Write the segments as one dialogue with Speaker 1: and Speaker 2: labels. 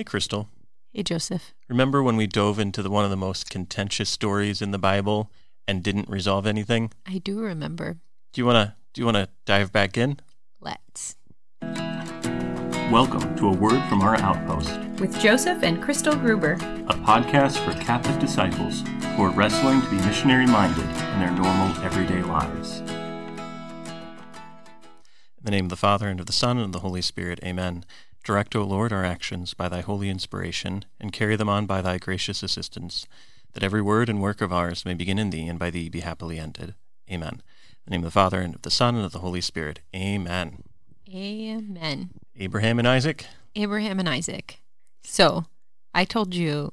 Speaker 1: Hey, Crystal.
Speaker 2: Hey, Joseph.
Speaker 1: Remember when we dove into the, one of the most contentious stories in the Bible and didn't resolve anything?
Speaker 2: I do remember.
Speaker 1: Do you wanna Do you wanna dive back in?
Speaker 2: Let's.
Speaker 1: Welcome to a word from our outpost,
Speaker 3: with Joseph and Crystal Gruber.
Speaker 1: a podcast for Catholic disciples who are wrestling to be missionary minded in their normal everyday lives. In the name of the Father and of the Son and of the Holy Spirit, Amen. Direct, O Lord, our actions by thy holy inspiration, and carry them on by thy gracious assistance, that every word and work of ours may begin in thee and by thee be happily ended. Amen. In the name of the Father and of the Son and of the Holy Spirit. Amen.
Speaker 2: Amen.
Speaker 1: Abraham and Isaac.
Speaker 2: Abraham and Isaac. So, I told you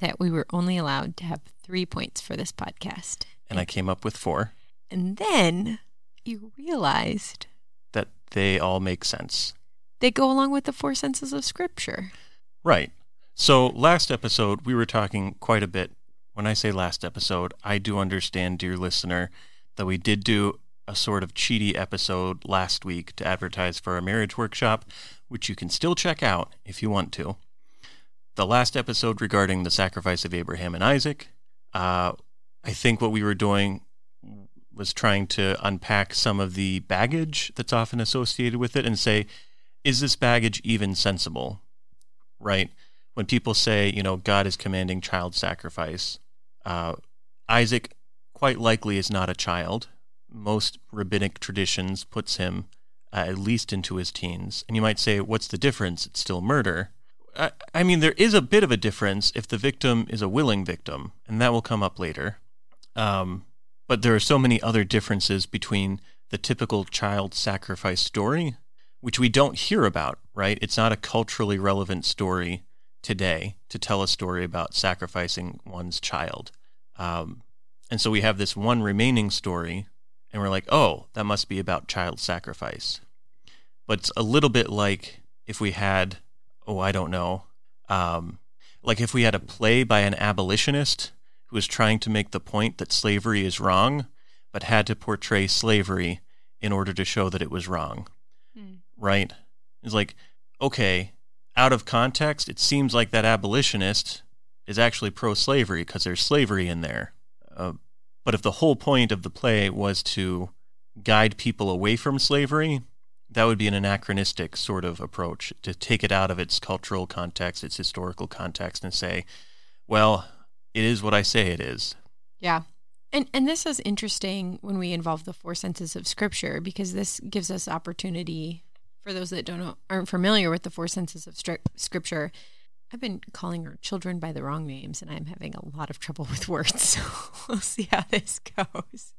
Speaker 2: that we were only allowed to have three points for this podcast.
Speaker 1: And I came up with four
Speaker 2: And then you realized
Speaker 1: that they all make sense.
Speaker 2: They go along with the four senses of Scripture.
Speaker 1: Right. So last episode, we were talking quite a bit. When I say last episode, I do understand, dear listener, that we did do a sort of cheaty episode last week to advertise for a marriage workshop, which you can still check out if you want to. The last episode regarding the sacrifice of Abraham and Isaac, uh, I think what we were doing was trying to unpack some of the baggage that's often associated with it and say, is this baggage even sensible? Right? When people say, you know, God is commanding child sacrifice, uh, Isaac quite likely is not a child. Most rabbinic traditions puts him uh, at least into his teens. And you might say, what's the difference? It's still murder. I, I mean, there is a bit of a difference if the victim is a willing victim, and that will come up later. Um, but there are so many other differences between the typical child sacrifice story, which we don't hear about, right? It's not a culturally relevant story today to tell a story about sacrificing one's child. Um, and so we have this one remaining story, and we're like, oh, that must be about child sacrifice. But it's a little bit like if we had, oh, I don't know, um, like if we had a play by an abolitionist who was trying to make the point that slavery is wrong, but had to portray slavery in order to show that it was wrong. Right? It's like, okay, out of context, it seems like that abolitionist is actually pro slavery because there's slavery in there. Uh, but if the whole point of the play was to guide people away from slavery, that would be an anachronistic sort of approach to take it out of its cultural context, its historical context, and say, well, it is what I say it is.
Speaker 2: Yeah. And and this is interesting when we involve the four senses of scripture because this gives us opportunity for those that don't know, aren't familiar with the four senses of stri- scripture. I've been calling our children by the wrong names and I'm having a lot of trouble with words. So we'll see how this goes.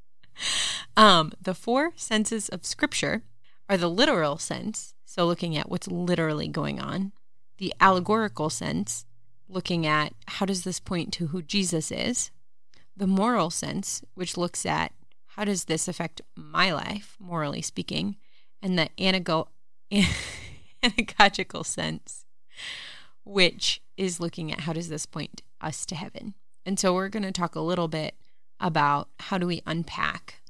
Speaker 2: Um, the four senses of scripture are the literal sense, so looking at what's literally going on, the allegorical sense, looking at how does this point to who Jesus is, the moral sense, which looks at how does this affect my life, morally speaking, and the anago- anagogical sense, which is looking at how does this point us to heaven. And so we're going to talk a little bit about how do we unpack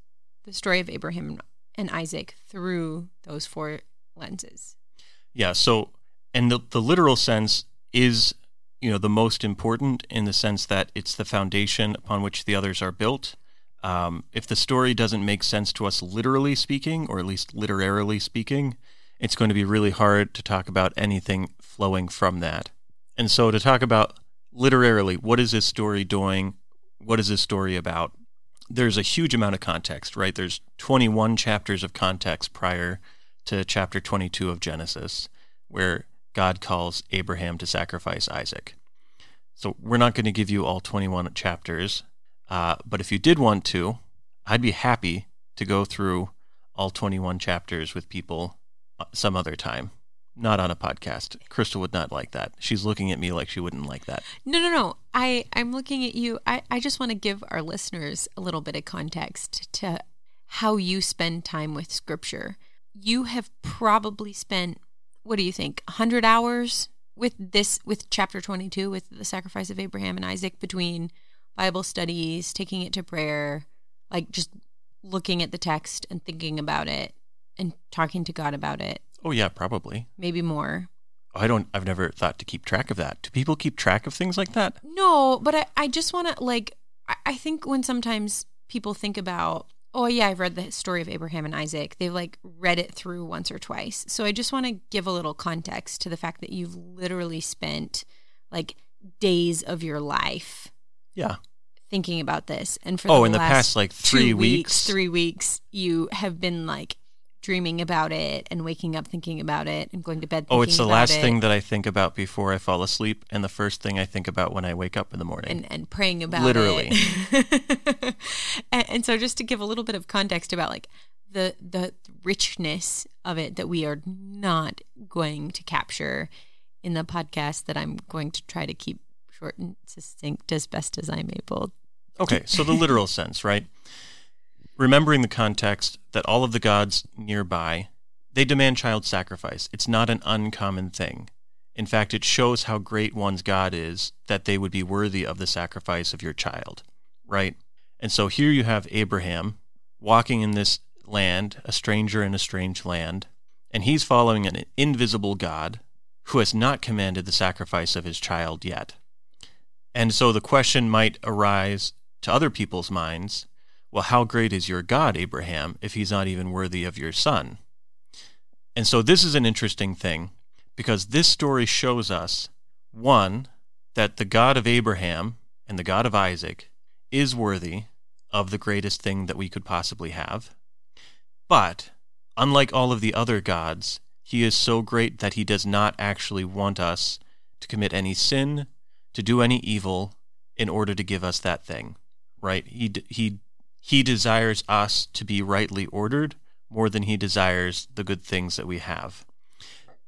Speaker 2: the story of Abraham and Isaac through those four lenses.
Speaker 1: Yeah. So, and the, the literal sense is, you know, the most important in the sense that it's the foundation upon which the others are built. Um, if the story doesn't make sense to us literally speaking, or at least literarily speaking, it's going to be really hard to talk about anything flowing from that. And so, to talk about literarily, what is this story doing? What is this story about? There's a huge amount of context, right? There's 21 chapters of context prior to chapter 22 of Genesis, where God calls Abraham to sacrifice Isaac. So we're not going to give you all 21 chapters, uh, but if you did want to, I'd be happy to go through all 21 chapters with people some other time. Not on a podcast. Crystal would not like that. She's looking at me like she wouldn't like that.
Speaker 2: No, no, no. I, I'm looking at you. I, I just want to give our listeners a little bit of context to how you spend time with scripture. You have probably spent, what do you think, 100 hours with this, with chapter 22, with the sacrifice of Abraham and Isaac between Bible studies, taking it to prayer, like just looking at the text and thinking about it and talking to God about it.
Speaker 1: Oh, yeah, probably.
Speaker 2: Maybe more.
Speaker 1: I don't. I've never thought to keep track of that. Do people keep track of things like that?
Speaker 2: No, but I, I just want to like I, I think when sometimes people think about oh yeah I've read the story of Abraham and Isaac they've like read it through once or twice so I just want to give a little context to the fact that you've literally spent like days of your life
Speaker 1: Yeah.
Speaker 2: thinking about this and for
Speaker 1: Oh,
Speaker 2: the
Speaker 1: in the past, like, three
Speaker 2: weeks
Speaker 1: weeks?
Speaker 2: three weeks you have been like dreaming about it and waking up thinking about it and going to bed
Speaker 1: Oh, it's the last
Speaker 2: it.
Speaker 1: thing that I think about before I fall asleep, and the first thing I think about when I wake up in the morning.
Speaker 2: and, and praying about
Speaker 1: Literally.
Speaker 2: it. and, and so just to give a little bit of context about like the the richness of it that we are not going to capture in the podcast that I'm going to try to keep short and succinct as best as I'm able.
Speaker 1: Okay, so the literal sense, right? Remembering the context that all of the gods nearby, they demand child sacrifice. It's not an uncommon thing. In fact, it shows how great one's God is that they would be worthy of the sacrifice of your child, right? And so here you have Abraham walking in this land, a stranger in a strange land, and he's following an invisible God who has not commanded the sacrifice of his child yet. And so the question might arise to other people's minds well, how great is your God, Abraham, if he's not even worthy of your son? And so this is an interesting thing because this story shows us one, that the God of Abraham and the God of Isaac is worthy of the greatest thing that we could possibly have. But, unlike all of the other gods, he is so great that he does not actually want us to commit any sin, to do any evil in order to give us that thing, right? He he he desires us to be rightly ordered more than he desires the good things that we have.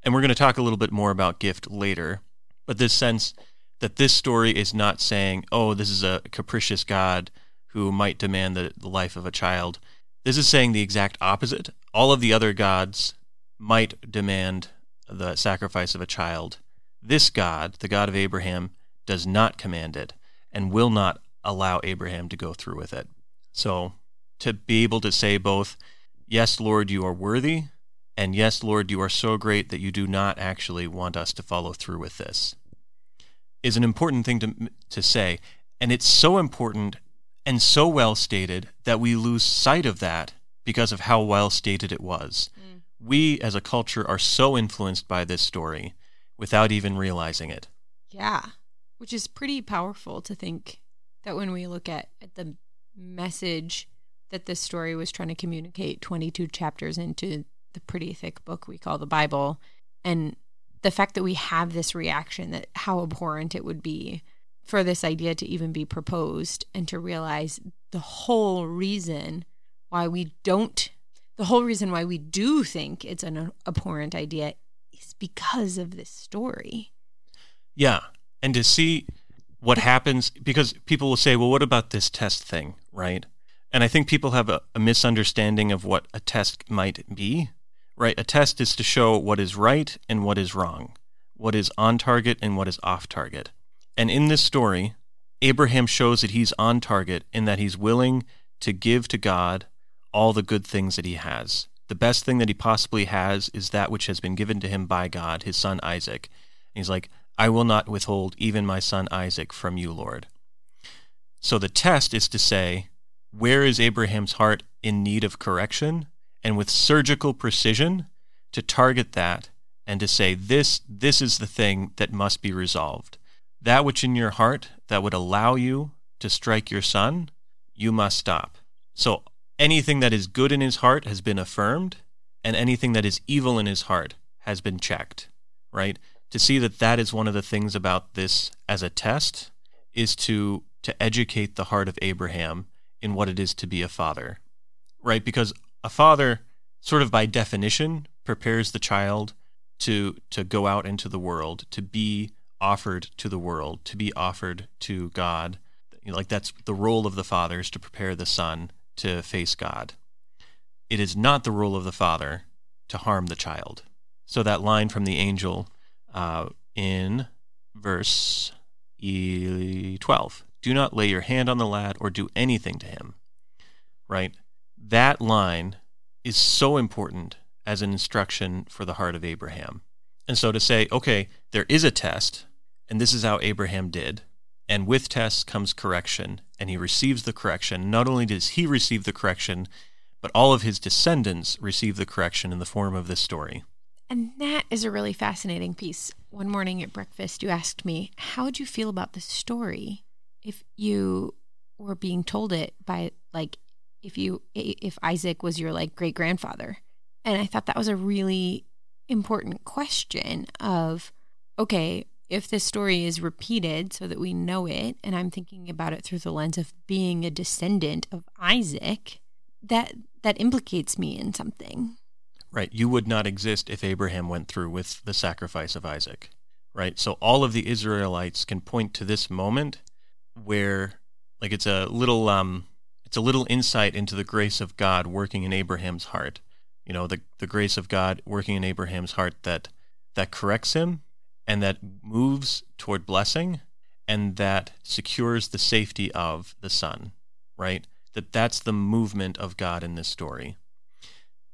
Speaker 1: And we're going to talk a little bit more about gift later, but this sense that this story is not saying, "Oh, this is a capricious God who might demand the, the life of a child." This is saying the exact opposite. All of the other gods might demand the sacrifice of a child. This God, the God of Abraham, does not command it and will not allow Abraham to go through with it. So, to be able to say both, Yes, Lord, you are worthy, and Yes, Lord, you are so great that you do not actually want us to follow through with this, is an important thing to, to say. And it's so important and so well stated that we lose sight of that because of how well stated it was. Mm. We, as a culture, are so influenced by this story without even realizing it.
Speaker 2: Yeah, which is pretty powerful to think that when we look at, at the message that this story was trying to communicate 22 chapters into the pretty thick book we call the Bible, and the fact that we have this reaction that how abhorrent it would be for this idea to even be proposed and to realize the whole reason why we don't the whole reason why we do think it's an abhorrent idea is because of this story.
Speaker 1: Yeah. And to see what happens, because people will say, well, what about this test thing, right? And I think people have a, a misunderstanding of what a test might be, right? A test is to show what is right and what is wrong, what is on target and what is off target. And in this story, Abraham shows that he's on target in that he's willing to give to God all the good things that he has. The best thing that he possibly has is that which has been given to him by God, his son Isaac. And he's like, I will not withhold even my son Isaac from you, Lord. So the test is to say, where is Abraham's heart in need of correction? And with surgical precision, to target that and to say, this, this is the thing that must be resolved. That which in your heart that would allow you to strike your son, you must stop. So anything that is good in his heart has been affirmed, and anything that is evil in his heart has been checked, right? To see that that is one of the things about this as a test is to to educate the heart of Abraham in what it is to be a father, right? Because a father, sort of by definition, prepares the child to to go out into the world, to be offered to the world, to be offered to God. You know, like that's the role of the father is to prepare the son to face God. It is not the role of the father to harm the child. So that line from the angel uh, in verse 12 do not lay your hand on the lad or do anything to him. Right? That line is so important as an instruction for the heart of Abraham. And so to say, okay, there is a test, and this is how Abraham did, and with tests comes correction, and he receives the correction. Not only does he receive the correction, but all of his descendants receive the correction in the form of this story.
Speaker 2: And that is a really fascinating piece. One morning at breakfast, you asked me, How would you feel about the story if you were being told it by, like, if you, if Isaac was your, like, great grandfather? And I thought that was a really important question of, okay, if this story is repeated so that we know it, and I'm thinking about it through the lens of being a descendant of Isaac, that that implicates me in something.
Speaker 1: Right. You would not exist if Abraham went through with the sacrifice of Isaac. Right. So all of the Israelites can point to this moment where like it's a little um it's a little insight into the grace of God working in Abraham's heart. You know, the the grace of God working in Abraham's heart that that corrects him and that moves toward blessing and that secures the safety of the son, right? That that's the movement of God in this story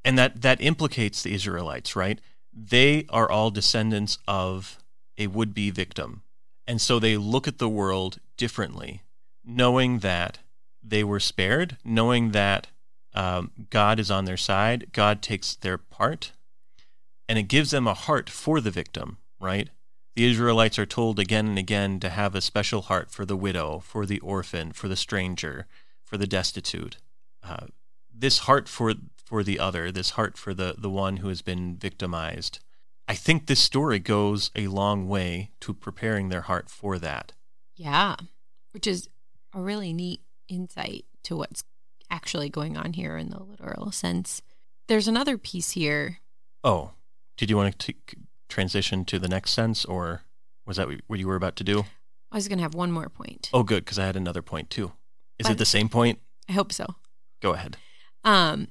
Speaker 1: and that that implicates the Israelites, right? They are all descendants of a would-be victim, and so they look at the world differently, knowing that they were spared, knowing that um, God is on their side, God takes their part, and it gives them a heart for the victim, right? The Israelites are told again and again to have a special heart for the widow, for the orphan, for the stranger, for the destitute. Uh, this heart for for the other, this heart for the, the one who has been victimized. I think this story goes a long way to preparing their heart for that.
Speaker 2: Yeah, which is a really neat insight to what's actually going on here in the literal sense. There's another piece here.
Speaker 1: Oh, did you want to t- transition to the next sense, or was that what you were about to do?
Speaker 2: I was going to have one more point.
Speaker 1: Oh, good, because I had another point too. Is but it the same point?
Speaker 2: I hope so.
Speaker 1: Go ahead.
Speaker 2: Um,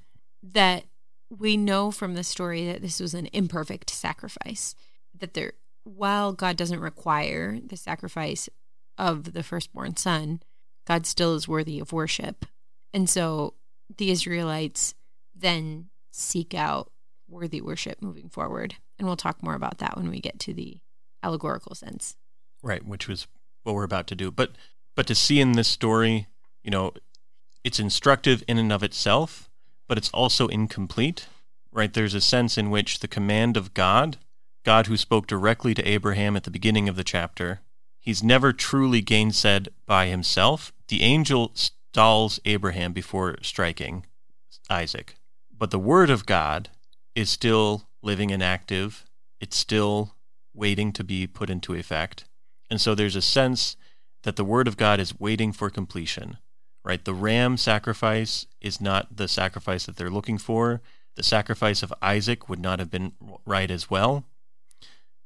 Speaker 2: that we know from the story that this was an imperfect sacrifice that there while God doesn't require the sacrifice of the firstborn son God still is worthy of worship. And so the Israelites then seek out worthy worship moving forward. And we'll talk more about that when we get to the allegorical sense.
Speaker 1: Right which was what we're about to do. But but to see in this story you know it's instructive in and of itself but it's also incomplete, right? There's a sense in which the command of God, God who spoke directly to Abraham at the beginning of the chapter, he's never truly gainsaid by himself. The angel stalls Abraham before striking Isaac. But the word of God is still living and active. It's still waiting to be put into effect. And so there's a sense that the word of God is waiting for completion right? The ram sacrifice is not the sacrifice that they're looking for. The sacrifice of Isaac would not have been right as well.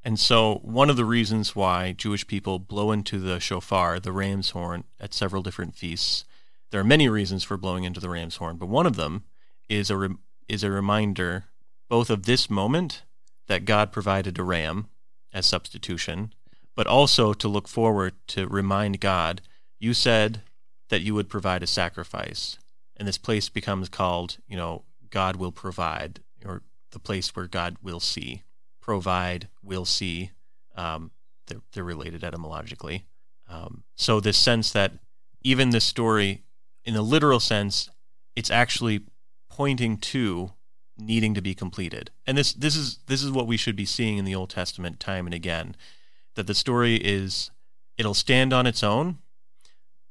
Speaker 1: And so, one of the reasons why Jewish people blow into the shofar, the ram's horn, at several different feasts, there are many reasons for blowing into the ram's horn, but one of them is a re- is a reminder both of this moment that God provided a ram as substitution, but also to look forward to remind God, you said that you would provide a sacrifice. And this place becomes called, you know, God will provide, or the place where God will see. Provide, will see. Um, they're, they're related etymologically. Um, so this sense that even this story, in a literal sense, it's actually pointing to needing to be completed. And this this is this is what we should be seeing in the Old Testament time and again. That the story is it'll stand on its own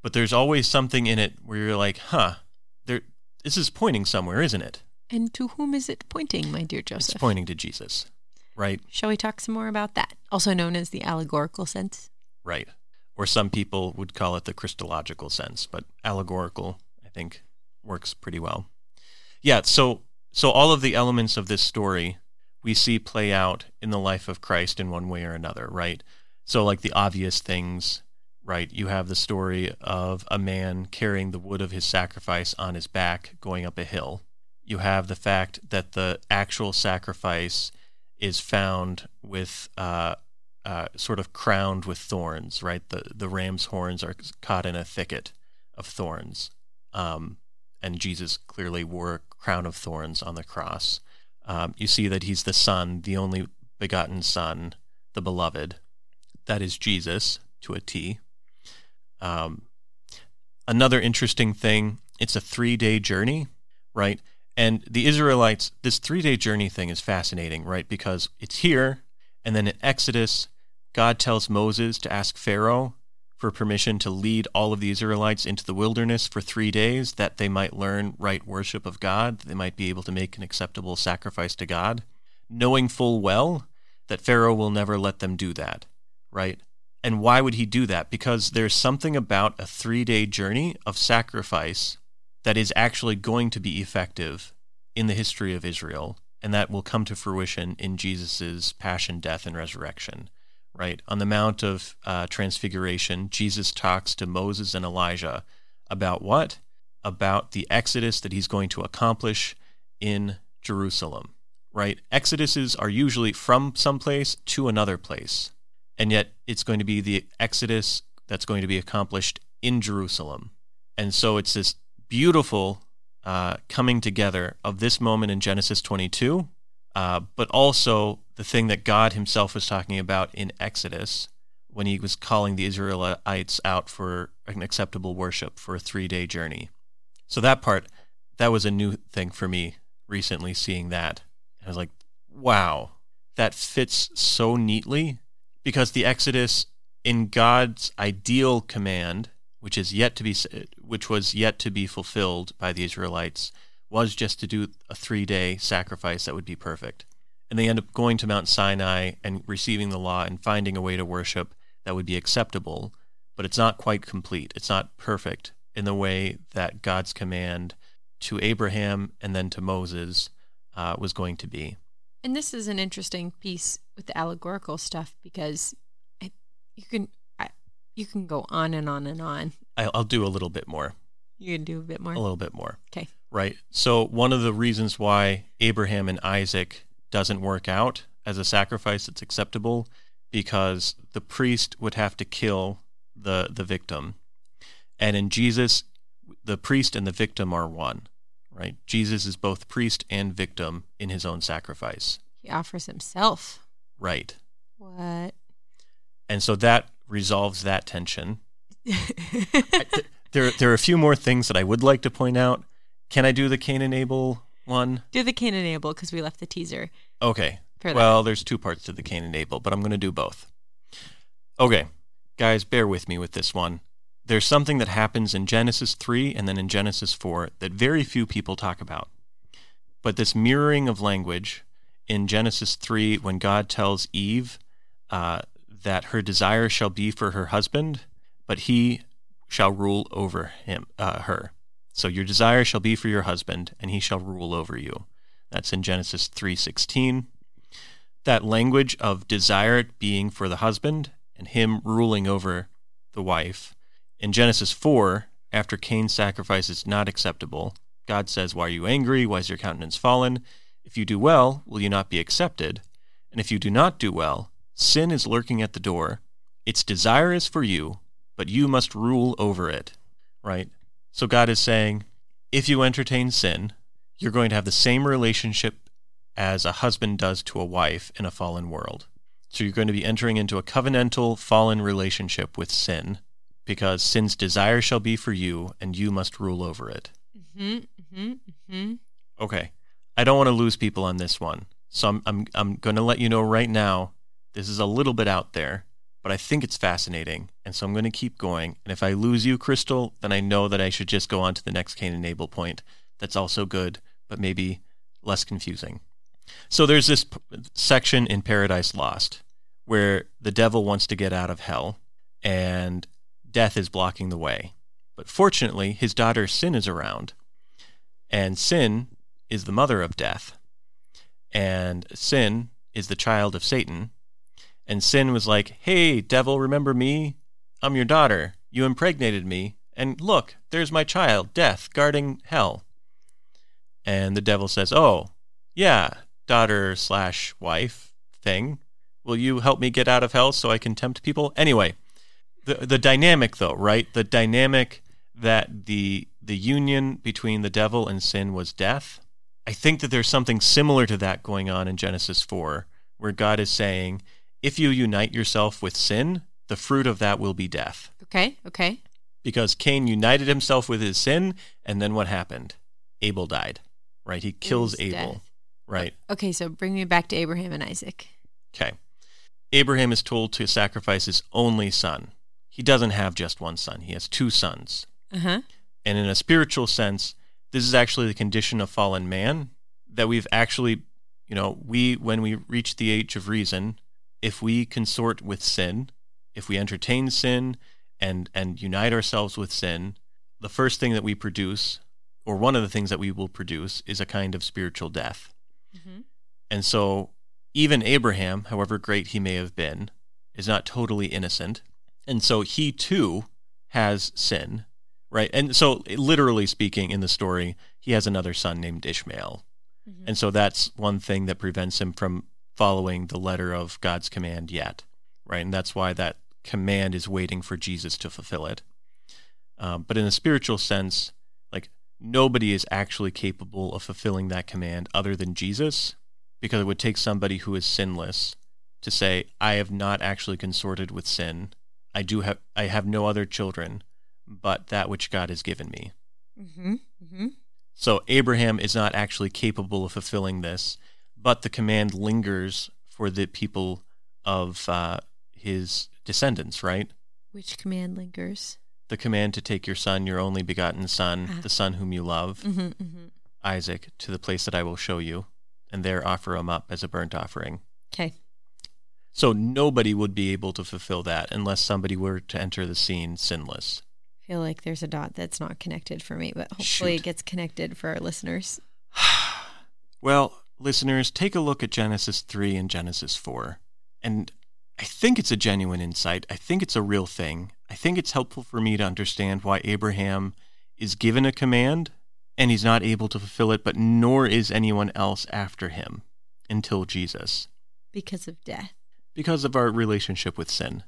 Speaker 1: but there's always something in it where you're like, huh, there, this is pointing somewhere, isn't it?
Speaker 2: And to whom is it pointing, my dear Joseph?
Speaker 1: It's pointing to Jesus, right?
Speaker 2: Shall we talk some more about that? Also known as the allegorical sense.
Speaker 1: Right. Or some people would call it the Christological sense, but allegorical, I think, works pretty well. Yeah, so so all of the elements of this story we see play out in the life of Christ in one way or another, right? So like the obvious things right? You have the story of a man carrying the wood of his sacrifice on his back going up a hill. You have the fact that the actual sacrifice is found with uh, uh, sort of crowned with thorns, right? The the ram's horns are caught in a thicket of thorns, um, and Jesus clearly wore a crown of thorns on the cross. Um, you see that he's the son, the only begotten Son, the beloved. That is Jesus to a T. Um, another interesting thing it's a three day journey, right? And the Israelites, this three day journey thing is fascinating, right? Because it's here, and then in Exodus, God tells Moses to ask Pharaoh for permission to lead all of the Israelites into the wilderness for three days that they might learn right worship of God, that they might be able to make an acceptable sacrifice to God, knowing full well that Pharaoh will never let them do that, right? And why would he do that? Because there's something about a three day journey of sacrifice that is actually going to be effective in the history of Israel, and that will come to fruition in Jesus' passion, death, and resurrection right? On the Mount of uh, Transfiguration, Jesus talks to Moses and Elijah about what? About the exodus that he's going to accomplish in Jerusalem, right? Exoduses are usually from some place to another place, and yet it's going to be the exodus that's going to be accomplished in Jerusalem. And so it's this beautiful uh, coming together of this moment in Genesis 22 uh, but also the thing that God Himself was talking about in Exodus when He was calling the Israelites out for an acceptable worship for a three day journey. So that part, that was a new thing for me recently seeing that. I was like, wow, that fits so neatly because the Exodus in God's ideal command, which is yet to be which was yet to be fulfilled by the Israelites, was just to do a three day sacrifice that would be perfect. And they end up going to Mount Sinai and receiving the law and finding a way to worship that would be acceptable, but it's not quite complete. It's not perfect in the way that God's command to Abraham and then to Moses uh, was going to be.
Speaker 2: And this is an interesting piece with the allegorical stuff because I, you can I, you can go on and on and on.
Speaker 1: I'll do a little bit more.
Speaker 2: You can do a bit more.
Speaker 1: A little bit more.
Speaker 2: Okay
Speaker 1: right? So one of the reasons why Abraham and Isaac doesn't work out as a sacrifice that's acceptable because the priest would have to kill the the victim. And in Jesus, the priest and the victim are one, right? Jesus is both priest and victim in his own sacrifice.
Speaker 2: He offers himself.
Speaker 1: Right.
Speaker 2: What?
Speaker 1: And so that resolves that tension. I, there, there are a few more things that I would like to point out, can I do the Cain and Abel one?
Speaker 2: Do the Cain and Abel because we left the teaser.
Speaker 1: Okay. Well, there's two parts to the Cain and Abel, but I'm going to do both. Okay. Guys, bear with me with this one. There's something that happens in Genesis 3 and then in Genesis 4 that very few people talk about. But this mirroring of language in Genesis 3, when God tells Eve uh, that her desire shall be for her husband, but he shall rule over him, uh, her. So your desire shall be for your husband, and he shall rule over you. That's in Genesis 3:16. That language of desire being for the husband and him ruling over the wife. In Genesis 4, after Cain's sacrifice is not acceptable, God says, Why are you angry? Why is your countenance fallen? If you do well, will you not be accepted? And if you do not do well, sin is lurking at the door. Its desire is for you, but you must rule over it. Right? So God is saying, if you entertain sin, you're going to have the same relationship as a husband does to a wife in a fallen world. So you're going to be entering into a covenantal fallen relationship with sin because sin's desire shall be for you and you must rule over it.
Speaker 2: Mm-hmm, mm-hmm, mm-hmm.
Speaker 1: Okay. I don't want to lose people on this one. So I'm, I'm, I'm going to let you know right now this is a little bit out there but I think it's fascinating. And so I'm going to keep going. And if I lose you, Crystal, then I know that I should just go on to the next Cain and Abel point. That's also good, but maybe less confusing. So there's this p- section in Paradise Lost where the devil wants to get out of hell and death is blocking the way. But fortunately, his daughter Sin is around. And Sin is the mother of death. And Sin is the child of Satan and Sin was like, Hey, devil, remember me? I'm your daughter. You impregnated me. And look, there's my child, Death, guarding hell. And the devil says, Oh, yeah, daughter slash wife thing. Will you help me get out of hell so I can tempt people? Anyway, the the dynamic though, right? The dynamic that the the union between the devil and sin was death. I think that there's something similar to that going on in Genesis 4 where God is saying, if you unite yourself with sin, the fruit of that will be death.
Speaker 2: Okay. Okay.
Speaker 1: Because Cain united himself with his sin, and then what happened? Abel died, right? He kills Abel,
Speaker 2: death.
Speaker 1: right?
Speaker 2: Okay. So bring me back to Abraham and Isaac.
Speaker 1: Okay. Abraham is told to sacrifice his only son. He doesn't have just one son, he has two sons.
Speaker 2: Uh huh.
Speaker 1: And in a spiritual sense, this is actually the condition of fallen man that we've actually, you know, we, when we reach the age of reason, if we consort with sin, if we entertain sin and, and unite ourselves with sin, the first thing that we produce, or one of the things that we will produce, is a kind of spiritual death.
Speaker 2: Mm-hmm.
Speaker 1: And so, even Abraham, however great he may have been, is not totally innocent. And so, he too has sin, right? And so, literally speaking, in the story, he has another son named Ishmael.
Speaker 2: Mm-hmm.
Speaker 1: And so, that's one thing that prevents him from following the letter of God's command yet, right? And that's why that command is waiting for Jesus to fulfill it. Um, but in a spiritual sense, like nobody is actually capable of fulfilling that command other than Jesus, because it would take somebody who is sinless to say, "I have not actually consorted with sin. I do have I have no other children, but that which God has given me."
Speaker 2: Mm-hmm. Mm-hmm.
Speaker 1: So Abraham is not actually capable of fulfilling this, but the command lingers for the people of uh, his descendants, right?
Speaker 2: Which command lingers?
Speaker 1: The command to take your son, your only begotten son,
Speaker 2: Ah.
Speaker 1: the son whom you love,
Speaker 2: Mm-hmm. Mm-hmm.
Speaker 1: Isaac, to the place that I will show you, and there offer him up as a burnt offering.
Speaker 2: Okay.
Speaker 1: So nobody would be able to fulfill that unless somebody were to enter the scene sinless.
Speaker 2: I feel like there's a dot that's not connected for me, but hopefully
Speaker 1: Shoot.
Speaker 2: it gets connected for our listeners.
Speaker 1: Well, listeners, take a look at Genesis 3 and Genesis 4. And I think it's a genuine insight. I think it's a real thing. I think it's helpful for me to understand why Abraham is given a command and he's not able to fulfill it, but nor is anyone else after him until Jesus
Speaker 2: Because of death.
Speaker 1: Because of our relationship with sin.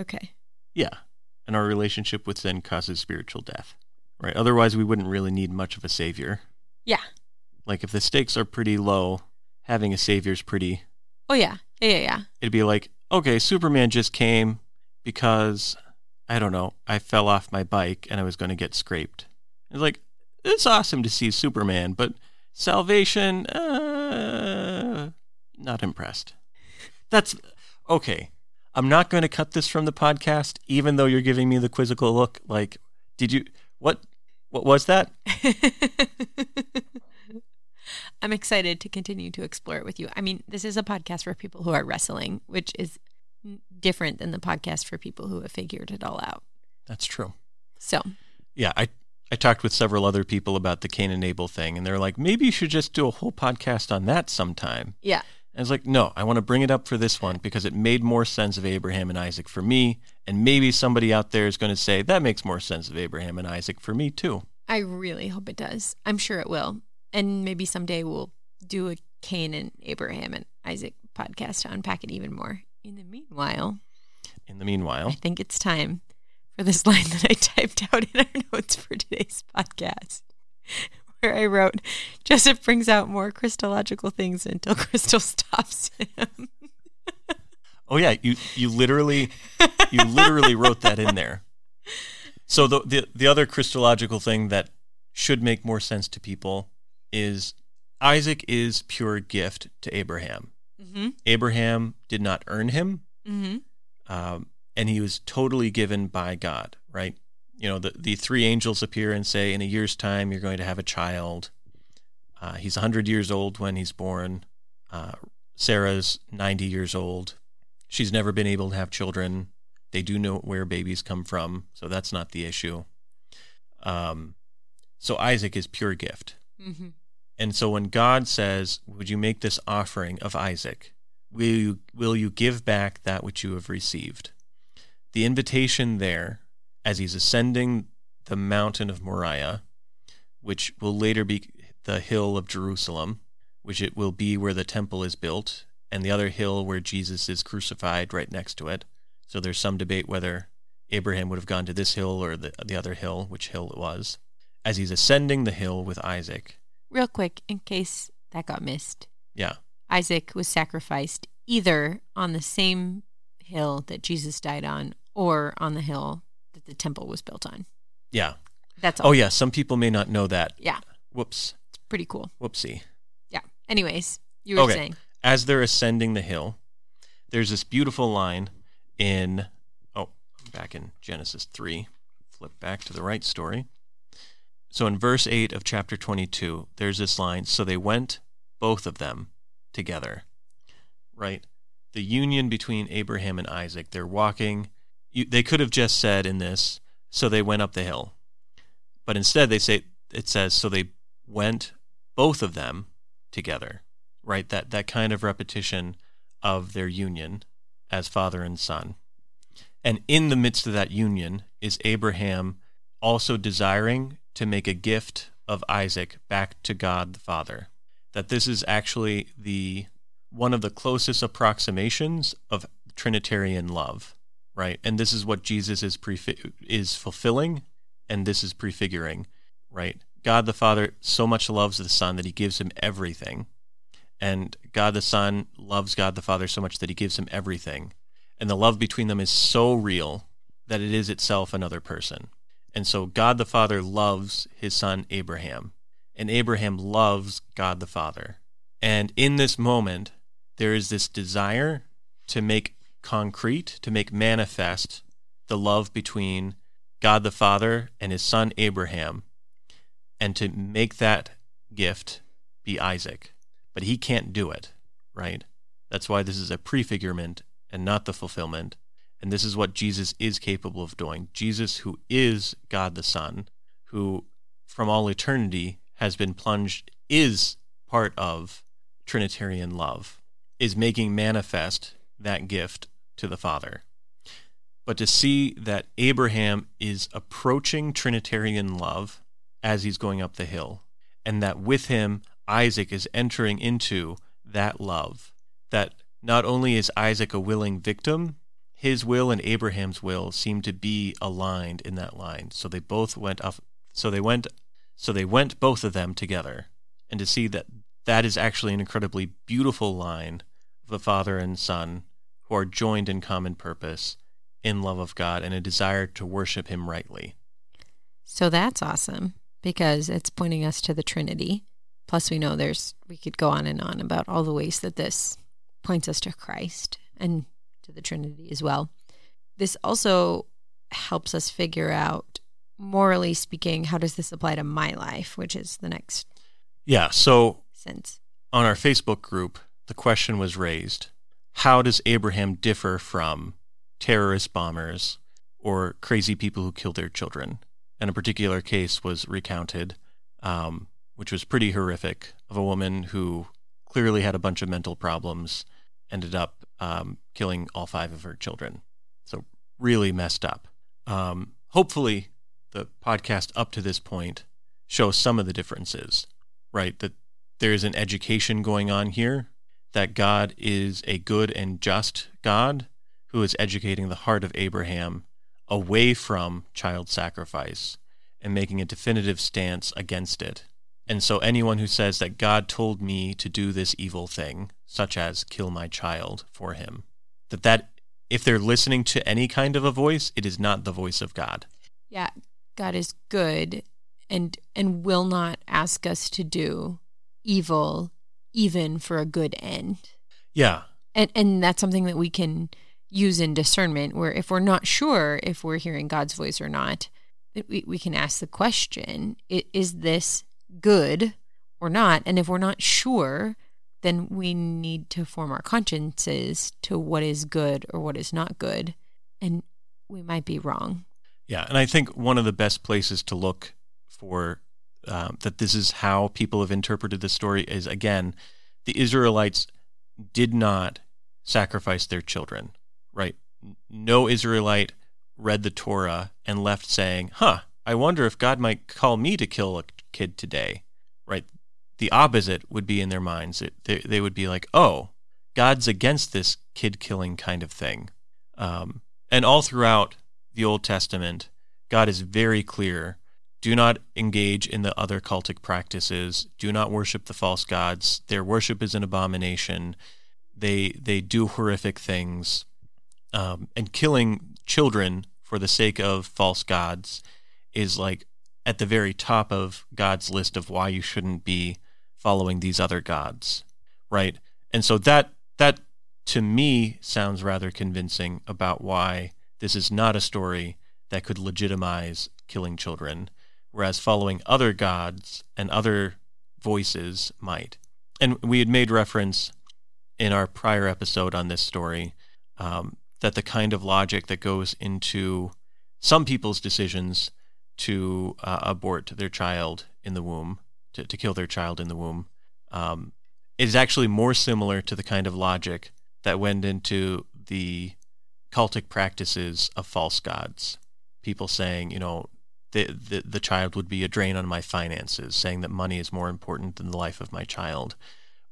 Speaker 2: Okay.
Speaker 1: Yeah. And our relationship with sin causes spiritual death, right? Otherwise, we wouldn't really need much of a savior.
Speaker 2: Yeah.
Speaker 1: Like if the stakes are pretty low, having a savior's pretty
Speaker 2: Oh yeah. Yeah yeah yeah.
Speaker 1: it'd be like, okay, Superman just came because I don't know, I fell off my bike and I was going to get scraped. It's like it's awesome to see Superman, but salvation, uh, not impressed. That's okay. I'm not going to cut this from the podcast, even though you're giving me the quizzical look. Like, did you what? What was that?
Speaker 2: I'm excited to continue to explore it with you. I mean, this is a podcast for people who are wrestling, which is different than the podcast for people who have figured it all out.
Speaker 1: That's true.
Speaker 2: So,
Speaker 1: Yeah, I I talked with several other people about the Cain and Abel thing, and they're like, maybe you should just do a whole podcast on that sometime.
Speaker 2: yeah.
Speaker 1: I was like, no, I want to bring it up for this one because it made more sense of Abraham and Isaac for me, and maybe somebody out there is going to say that makes more sense of Abraham and Isaac for me too.
Speaker 2: I really hope it does. I'm sure it will. And maybe someday we'll do a Cain and Abraham and Isaac podcast to unpack it even more. In the meanwhile,
Speaker 1: In the meanwhile,
Speaker 2: I think it's time for this line that I typed out in our notes for today's podcast, where I wrote, Joseph brings out more Christological things until Crystal stops him.
Speaker 1: oh yeah, you you literally you literally wrote that in there. So the, the the other Christological thing that should make more sense to people is Isaac is pure gift to Abraham.
Speaker 2: mm-hmm.
Speaker 1: Abraham did not earn him,
Speaker 2: Mm-hmm.
Speaker 1: um, and he was totally given by God, right? You know, the, the three angels appear and say, In a year's time, you're going to have a child. Uh, he's 100 years old when he's born. Uh, Sarah's 90 years old. She's never been able to have children. They do know where babies come from, so that's not the issue. Um, so Isaac is pure gift.
Speaker 2: Mm-hmm.
Speaker 1: And so when God says, Would you make this offering of Isaac? Will you, will you give back that which you have received? The invitation there, as he's ascending the mountain of Moriah, which will later be the hill of Jerusalem, which it will be where the temple is built, and the other hill where Jesus is crucified right next to it. So there's some debate whether Abraham would have gone to this hill or the, the other hill, which hill it was. As he's ascending the hill with Isaac,
Speaker 2: Real quick, in case that got missed,
Speaker 1: yeah,
Speaker 2: Isaac was sacrificed either on the same hill that Jesus died on or on the hill that the temple was built on.
Speaker 1: Yeah.
Speaker 2: That's oh, all.
Speaker 1: Oh, yeah. Some people may not know that.
Speaker 2: Yeah.
Speaker 1: Whoops.
Speaker 2: It's pretty cool.
Speaker 1: Whoopsie.
Speaker 2: Yeah. Anyways, you were
Speaker 1: Okay.
Speaker 2: saying.
Speaker 1: As they're ascending the hill, there's this beautiful line in, oh, back in Genesis 3. Flip back to the right story. So in verse 8 of chapter 22, there's this line So they went, both of them, together. Right? The union between Abraham and Isaac, they're walking. You, they could have just said in this, So they went up the hill. But instead, they say, it says, So they went, both of them, together. Right? That, that kind of repetition of their union as father and son. And in the midst of that union is Abraham also desiring to make a gift of Isaac back to God the Father. That this is actually the one of the closest approximations of Trinitarian love, right? And this is what Jesus is prefi- is fulfilling, and this is prefiguring, right? God the Father so much loves the Son that he gives him everything. And God the Son loves God the Father so much that he gives him everything. And the love between them is so real that it is itself another person. And so God the Father loves his son Abraham, and Abraham loves God the Father. And in this moment, there is this desire to make concrete, to make manifest the love between God the Father and his son Abraham, and to make that gift be Isaac. But he can't do it, right? That's why this is a prefigurement and not the fulfillment. And this is what Jesus is capable of doing. Jesus, who is God the Son, who from all eternity has been plunged, is part of Trinitarian love, is making manifest that gift to the Father. But to see that Abraham is approaching Trinitarian love as he's going up the hill, and that with him, Isaac is entering into that love, that not only is Isaac a willing victim, his will and Abraham's will seem to be aligned in that line. So they both went up so they went so they went both of them together. And to see that that is actually an incredibly beautiful line of a father and son who are joined in common purpose in love of God and a desire to worship him rightly.
Speaker 2: So that's awesome because it's pointing us to the Trinity. Plus, we know there's, we could go on and on about all the ways that this points us to Christ and to the Trinity as well. This also helps us figure out, morally speaking, how does this apply to my life, which is the next
Speaker 1: Yeah, so
Speaker 2: sense.
Speaker 1: on our Facebook group, the question was raised how does Abraham differ from terrorist bombers or crazy people who kill their children? And a particular case was recounted, um, which was pretty horrific, of a woman who clearly had a bunch of mental problems, ended up um, killing all five of her children. So, really messed up. Um, hopefully, the podcast up to this point shows some of the differences, right? That there's an education going on here, that God is a good and just God who is educating the heart of Abraham away from child sacrifice and making a definitive stance against it. And so anyone who says that God told me to do this evil thing, such as kill my child for him, that that if they're listening to any kind of a voice, it is not the voice of God.
Speaker 2: Yeah, God is good and and will not ask us to do evil even for a good end.
Speaker 1: Yeah.
Speaker 2: And and that's something that we can use in discernment where if we're not sure if we're hearing God's voice or not, we, we can ask the question, is this good or not? And if we're not sure, then we need to form our consciences to what is good or what is not good. And we might be wrong.
Speaker 1: Yeah, and I think one of the best places to look for um, that this is how people have interpreted the story is again, the Israelites did not sacrifice their children, right? No Israelite read the Torah and left saying, huh, I wonder if God might call me to kill a kid today, right? The opposite would be in their minds. It, they, they would be like, oh, God's against this kid killing kind of thing. Um, and all throughout the Old Testament, God is very clear do not engage in the other cultic practices, do not worship the false gods. Their worship is an abomination. they they do horrific things, um, and killing children for the sake of false gods is like at the very top of God's list of why you shouldn't be following these other gods, right? And so that that to me sounds rather convincing about why this is not a story that could legitimize killing children, whereas following other gods and other voices might. And we had made reference in our prior episode on this story um, that the kind of logic that goes into some people's decisions to uh, abort their child in the womb, to, to kill their child in the womb, um, is actually more similar to the kind of logic that went into the cultic practices of false gods. People saying, you know, the, the, the child would be a drain on my finances, saying that money is more important than the life of my child,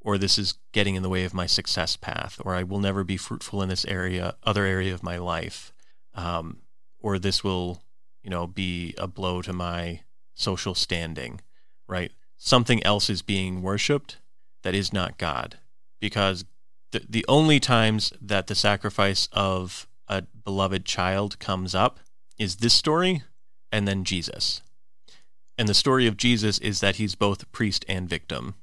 Speaker 1: or this is getting in the way of my success path, or I will never be fruitful in this area, other area of my life, um, or this will, you know, be a blow to my social standing, right? Something else is being worshipped that is not God, because the, the only times that the sacrifice of a beloved child comes up is this story and then Jesus. And the story of Jesus is that he's both priest and victim.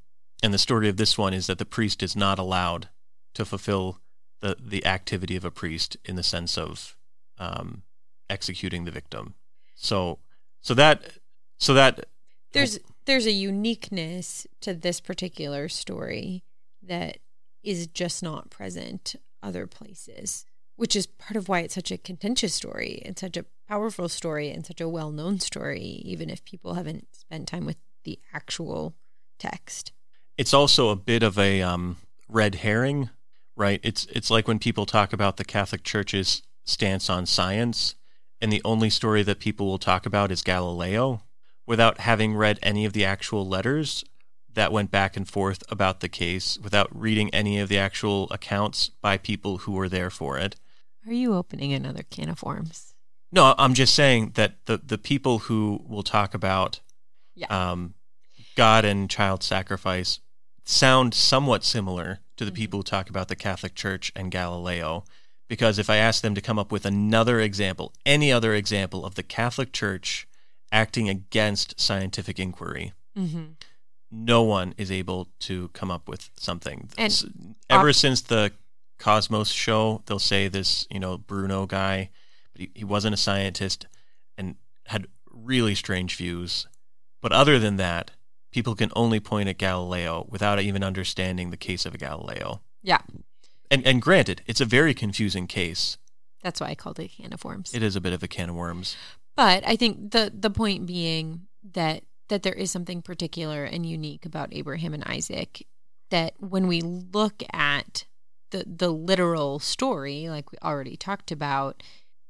Speaker 1: And the story of this one is that the priest is not allowed to fulfill the, the activity of a priest in the sense of um, executing the victim. So so that so that
Speaker 2: there's there's a uniqueness to this particular story that is just not present other places, which is part of why it's such a contentious story and such a powerful story and such a well known story, even if people haven't spent time with the actual text.
Speaker 1: It's also a bit of a um, red herring, right? It's it's like when people talk about the Catholic Church's stance on science, and the only story that people will talk about is Galileo, without having read any of the actual letters that went back and forth about the case without reading any of the actual accounts by people who were there for it.
Speaker 2: Are you opening another can of worms?
Speaker 1: No, I'm just saying that the, the people who will talk about
Speaker 2: yeah.
Speaker 1: um, God and child sacrifice sound somewhat similar to the mm-hmm. people who talk about the Catholic Church and Galileo. Because if I ask them to come up with another example, any other example of the Catholic Church acting against scientific inquiry,
Speaker 2: mm-hmm
Speaker 1: no one is able to come up with something.
Speaker 2: And
Speaker 1: Ever op- since the Cosmos show, they'll say this, you know, Bruno guy, he, he wasn't a scientist and had really strange views. But other than that, people can only point at Galileo without even understanding the case of a Galileo.
Speaker 2: Yeah.
Speaker 1: And and granted, it's a very confusing case.
Speaker 2: That's why I called it a can of worms.
Speaker 1: It is a bit of a can of worms.
Speaker 2: But I think the the point being that that there is something particular and unique about Abraham and Isaac that when we look at the the literal story like we already talked about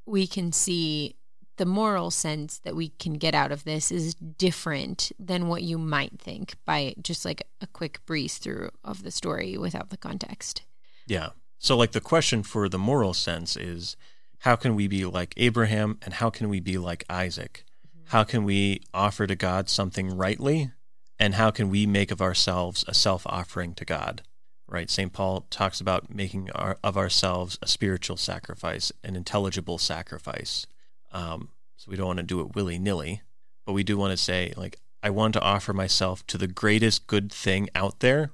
Speaker 2: we can see the moral sense that we can get out of this is different than what you might think by just like a quick breeze through of the story without the context.
Speaker 1: Yeah. So like the question for the moral sense is how can we be like Abraham and how can we be like Isaac? Mm-hmm. how can we offer to God something rightly? And how can we make of ourselves a self offering to God? Right? St. Paul talks about making our, of ourselves a spiritual sacrifice, an intelligible sacrifice. Um, so we don't want to do it willy nilly, but we do want to say, like, I want to offer myself to the greatest good thing out there.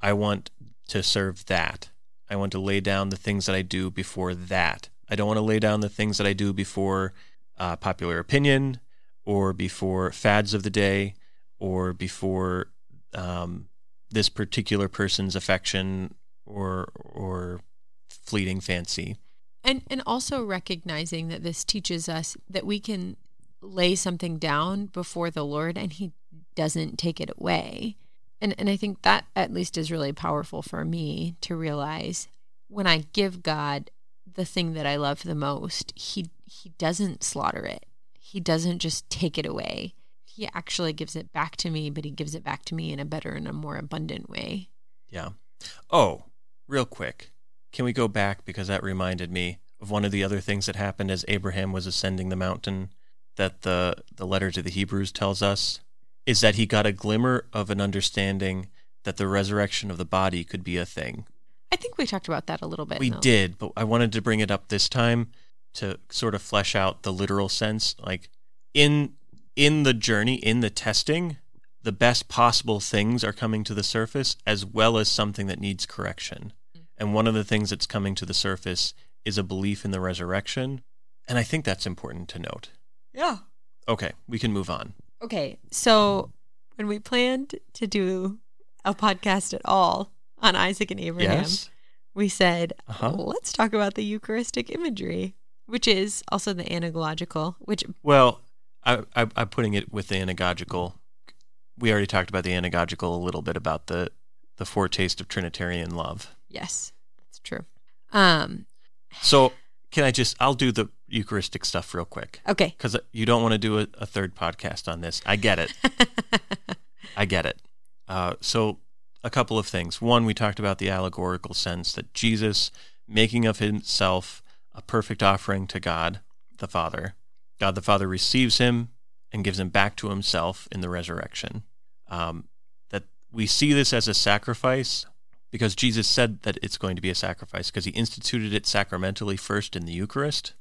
Speaker 1: I want to serve that. I want to lay down the things that I do before that. I don't want to lay down the things that I do before uh, popular opinion, or before fads of the day or before um, this particular person's affection or or fleeting fancy.
Speaker 2: And and also recognizing that this teaches us that we can lay something down before the Lord and he doesn't take it away. And and I think that at least is really powerful for me to realize when I give God the thing that I love the most, he he doesn't slaughter it he doesn't just take it away. He actually gives it back to me, but he gives it back to me in a better and a more abundant way.
Speaker 1: Yeah. Oh, real quick. Can we go back because that reminded me of one of the other things that happened as Abraham was ascending the mountain that the the letter to the Hebrews tells us is that he got a glimmer of an understanding that the resurrection of the body could be a thing.
Speaker 2: I think we talked about that a little bit.
Speaker 1: We
Speaker 2: the-
Speaker 1: did, but I wanted to bring it up this time to sort of flesh out the literal sense. Like in in the journey, in the testing, the best possible things are coming to the surface as well as something that needs correction. And one of the things that's coming to the surface is a belief in the resurrection. And I think that's important to note.
Speaker 2: Yeah.
Speaker 1: Okay, we can move on.
Speaker 2: Okay, so when we planned to do a podcast at all on Isaac and Abraham,
Speaker 1: Yes.
Speaker 2: we said,
Speaker 1: Uh-huh.
Speaker 2: let's talk about the Eucharistic imagery, which is also the anagogical, which,
Speaker 1: Well, I, I, I'm putting it with the anagogical. We already talked about the anagogical a little bit about the the foretaste of Trinitarian love.
Speaker 2: yes, that's true. Um,
Speaker 1: So can I just? I'll do the Eucharistic stuff real quick
Speaker 2: okay.
Speaker 1: because you don't want to do a, a third podcast on this. I get it. I get it. Uh, so a couple of things. One, we talked about the allegorical sense that Jesus making of himself a perfect offering to God the Father. God the Father receives him and gives him back to himself in the resurrection. Um, that we see this as a sacrifice because Jesus said that it's going to be a sacrifice because he instituted it sacramentally first in the Eucharist.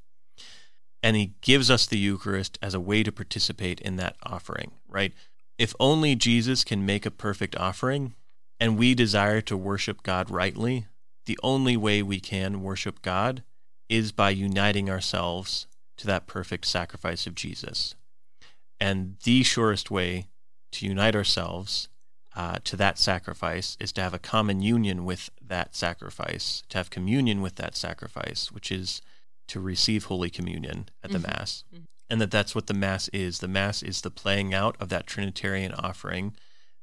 Speaker 1: And he gives us the Eucharist as a way to participate in that offering, right? If only Jesus can make a perfect offering and we desire to worship God rightly, the only way we can worship God is by uniting ourselves to that perfect sacrifice of Jesus. And the surest way to unite ourselves uh, to that sacrifice is to have a common union with that sacrifice, to have communion with that sacrifice, which is to receive Holy Communion at the
Speaker 2: Mhm.
Speaker 1: Mass.
Speaker 2: Mhm.
Speaker 1: And that that's what the Mass is. The Mass is the playing out of that Trinitarian offering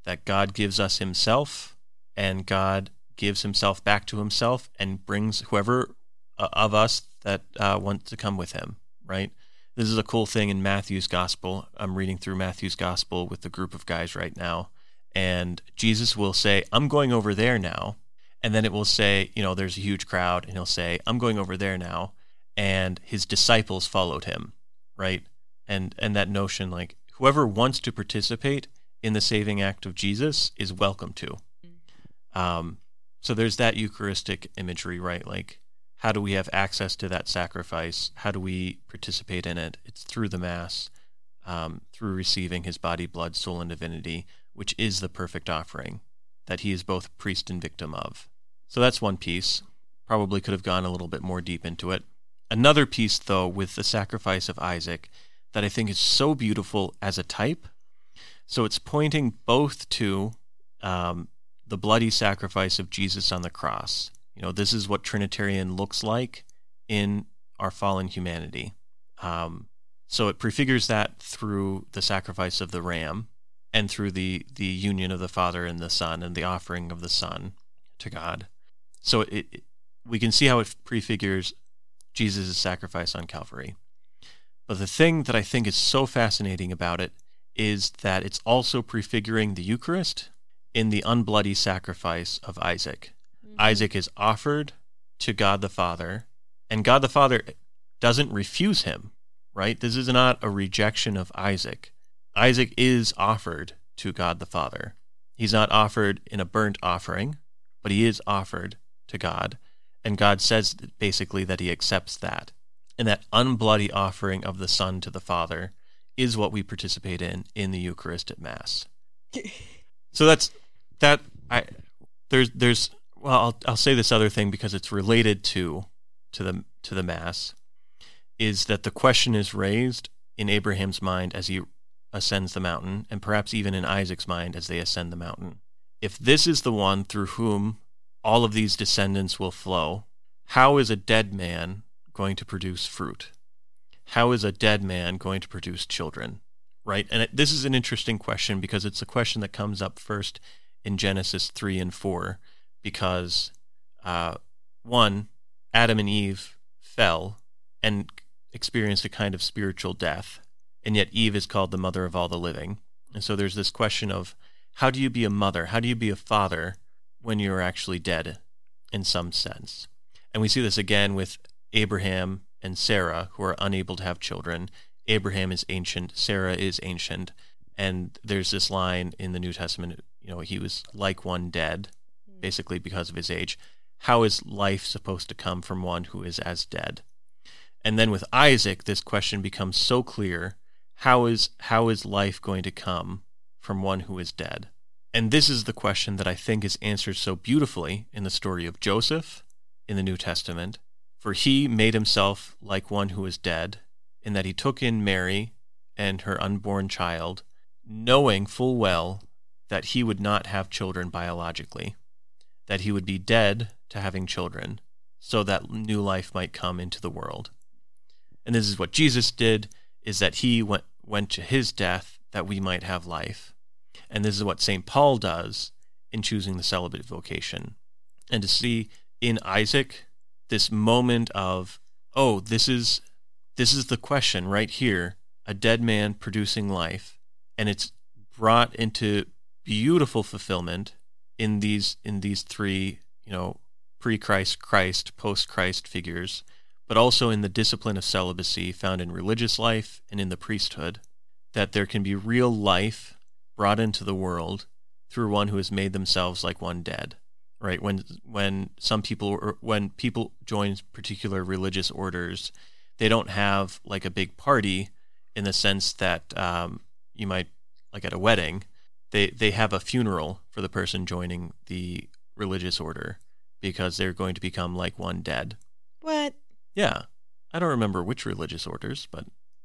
Speaker 1: that God gives us Himself, and God gives Himself back to Himself and brings whoever uh, of us that uh, want to come with Him, right? This is a cool thing in Matthew's Gospel. I'm reading through Matthew's Gospel with a group of guys right now. And Jesus will say, I'm going over there now. And then it will say, you know, there's a huge crowd, and he'll say, I'm going over there now. And his disciples followed him, right? And and that notion, like whoever wants to participate in the saving act of Jesus is welcome to. Um, so there's that Eucharistic imagery, right? Like, how do we have access to that sacrifice? How do we participate in it? It's through the Mass, um, through receiving his body, blood, soul, and divinity, which is the perfect offering that he is both priest and victim of. So that's one piece. Probably could have gone a little bit more deep into it. Another piece, though, with the sacrifice of Isaac that I think is so beautiful as a type. So it's pointing both to um, the bloody sacrifice of Jesus on the cross. You know, this is what Trinitarian looks like in our fallen humanity. Um, so it prefigures that through the sacrifice of the ram and through the, the union of the Father and the Son and the offering of the Son to God. So it, it we can see how it prefigures Jesus' sacrifice on Calvary. But the thing that I think is so fascinating about it is that it's also prefiguring the Eucharist in the unbloody sacrifice of Isaac. Isaac is offered to God the Father, and God the Father doesn't refuse him, right? This is not a rejection of Isaac. Isaac is offered to God the Father. He's not offered in a burnt offering, but he is offered to God. And God says basically that he accepts that. And that unbloody offering of the Son to the Father is what we participate in in the Eucharist at Mass. so that's that. I there's there's well I'll I'll say this other thing because it's related to to the to the Mass is that the question is raised in Abraham's mind as he ascends the mountain, and perhaps even in Isaac's mind as they ascend the mountain. If this is the one through whom all of these descendants will flow, how is a dead man going to produce fruit? How is a dead man going to produce children? Right? And it, this is an interesting question because it's a question that comes up first in Genesis 3 and 4 because, uh, one, Adam and Eve fell and experienced a kind of spiritual death, and yet Eve is called the mother of all the living. And so there's this question of how do you be a mother? How do you be a father when you're actually dead in some sense? And we see this again with Abraham and Sarah, who are unable to have children. Abraham is ancient, Sarah is ancient, and there's this line in the New Testament, you know, he was like one dead, basically because of his age. how is life supposed to come from one who is as dead? And then with Isaac, this question becomes so clear. How is how is life going to come from one who is dead? And this is the question that I think is answered so beautifully in the story of Joseph in the New Testament. For he made himself like one who is dead, in that he took in Mary and her unborn child, knowing full well that he would not have children biologically, that he would be dead to having children, so that new life might come into the world. And this is what Jesus did, is that he went, went to his death that we might have life. And this is what St. Paul does in choosing the celibate vocation. And to see in Isaac this moment of, oh, this is this is the question right here, a dead man producing life, and it's brought into beautiful fulfillment in these in these three, you know, pre-Christ, Christ, post-Christ figures, but also in the discipline of celibacy found in religious life and in the priesthood, that there can be real life brought into the world through one who has made themselves like one dead. Right? When when some people when people join particular religious orders, they don't have like a big party in the sense that um, you might like at a wedding they they have a funeral for the person joining the religious order because they're going to become like one dead
Speaker 2: What?
Speaker 1: yeah i don't remember which religious orders but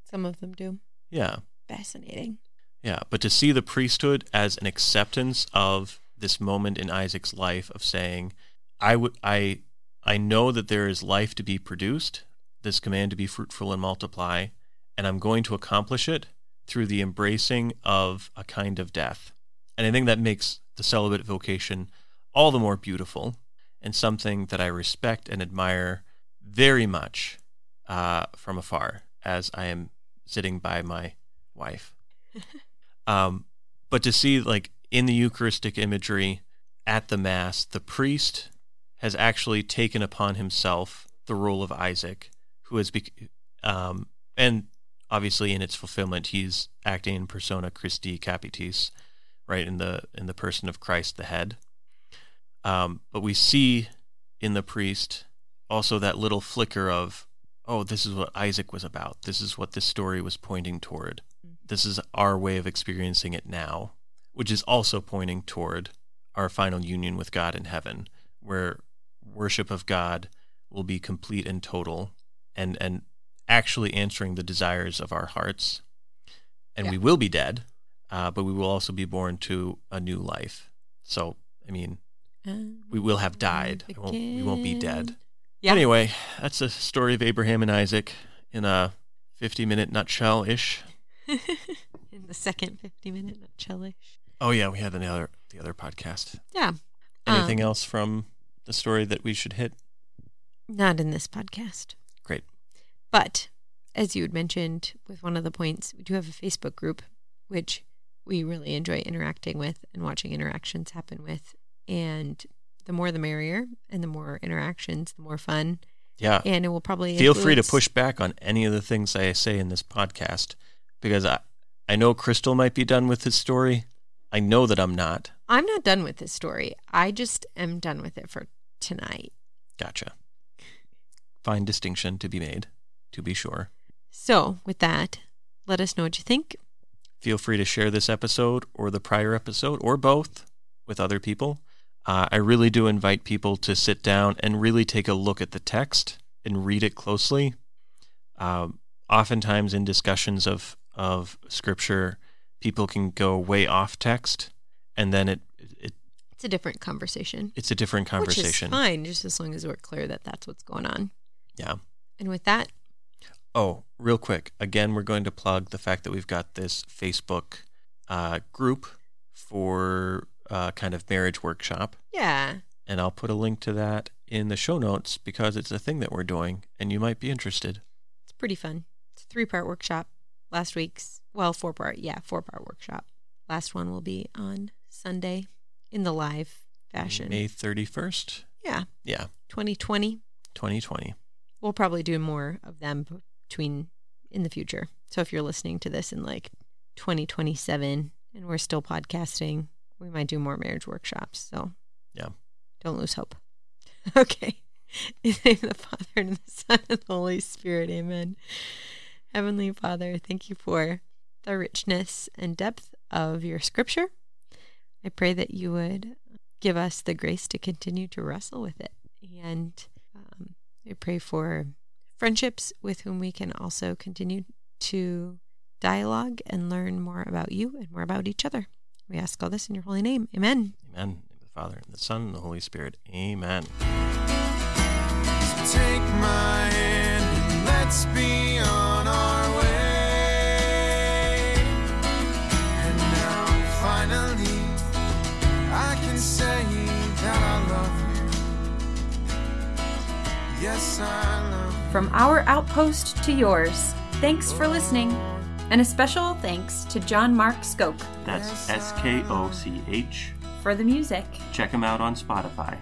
Speaker 2: Some of them do.
Speaker 1: yeah
Speaker 2: Fascinating.
Speaker 1: yeah but to see the priesthood as an acceptance of this moment in isaac's life of saying i would i i know that there is life to be produced this command to be fruitful and multiply, and I'm going to accomplish it through the embracing of a kind of death. And I think that makes the celibate vocation all the more beautiful and something that I respect and admire very much uh, from afar as I am sitting by my wife. um, but to see, like, in the Eucharistic imagery at the Mass, the priest has actually taken upon himself the role of Isaac who has bec- um, and obviously in its fulfillment he's acting in persona Christi Capitis, right in the in the person of Christ the head. Um, but we see in the priest also that little flicker of oh this is what Isaac was about. This is what this story was pointing toward. This is our way of experiencing it now, which is also pointing toward our final union with God in heaven, where worship of God will be complete and total and and actually answering the desires of our hearts. And
Speaker 2: Yeah.
Speaker 1: we will be dead, uh, but we will also be born to a new life. So, I mean, we will have died. We won't, we won't be dead.
Speaker 2: Yeah.
Speaker 1: Anyway, that's the story of Abraham and Isaac in a 50 minute nutshell ish.
Speaker 2: In the second 50 minute nutshell ish.
Speaker 1: Oh yeah, we had the other the other podcast.
Speaker 2: Yeah.
Speaker 1: Anything
Speaker 2: Um,
Speaker 1: else from the story that we should hit?
Speaker 2: Not in this podcast.
Speaker 1: Great.
Speaker 2: But as you had mentioned with one of the points, we do have a Facebook group, which we really enjoy interacting with and watching interactions happen with. And the more the merrier, and the more interactions, the more fun.
Speaker 1: Yeah.
Speaker 2: And it will probably
Speaker 1: Feel free to push back on any of the things I say in this podcast because I, I know Crystal might be done with his story. I know that I'm not.
Speaker 2: I'm not done with this story. I just am done with it for tonight.
Speaker 1: Gotcha. Fine distinction to be made, to be sure.
Speaker 2: So, with that, let us know what you think.
Speaker 1: Feel free to share this episode or the prior episode or both with other people. Uh, I really do invite people to sit down and really take a look at the text and read it closely. Um, oftentimes, in discussions of, of scripture, people can go way off text, and then it, it
Speaker 2: It's a different conversation.
Speaker 1: it's a different conversation.
Speaker 2: Which is fine, just as long as we're clear that that's what's going on.
Speaker 1: Yeah.
Speaker 2: And with that,
Speaker 1: Oh, real quick. Again, we're going to plug the fact that we've got this Facebook uh, group for uh, kind of marriage workshop.
Speaker 2: yeah,
Speaker 1: And I'll put a link to that in the show notes because it's a thing that we're doing and you might be interested.
Speaker 2: it's pretty fun. It's a three part workshop. Last week's, well, four part, yeah, four part workshop. Last one will be on Sunday in the live fashion.
Speaker 1: May 31st.
Speaker 2: Yeah,
Speaker 1: Yeah,
Speaker 2: 2020.
Speaker 1: 2020.
Speaker 2: We'll probably do more of them between in the future. So if you're listening to this in like 2027 and we're still podcasting, we might do more marriage workshops. So
Speaker 1: Yeah.
Speaker 2: don't lose hope. Okay. In the name of the Father and the Son and the Holy Spirit. Amen. Heavenly Father, thank you for the richness and depth of your scripture. I pray that you would give us the grace to continue to wrestle with it. And um, I pray for friendships with whom we can also continue to dialogue and learn more about you and more about each other. We ask all this in your holy name. Amen.
Speaker 1: Amen. In the name of the Father, and the Son, and the Holy Spirit. Amen.
Speaker 4: Take my hand and let's be on our way. And now finally I can say that I love you. Yes, I love you.
Speaker 3: From our outpost to yours, thanks for listening. And a special thanks to John Mark Skoch
Speaker 1: That's S K O C H.
Speaker 3: for the music.
Speaker 1: Check him out on Spotify.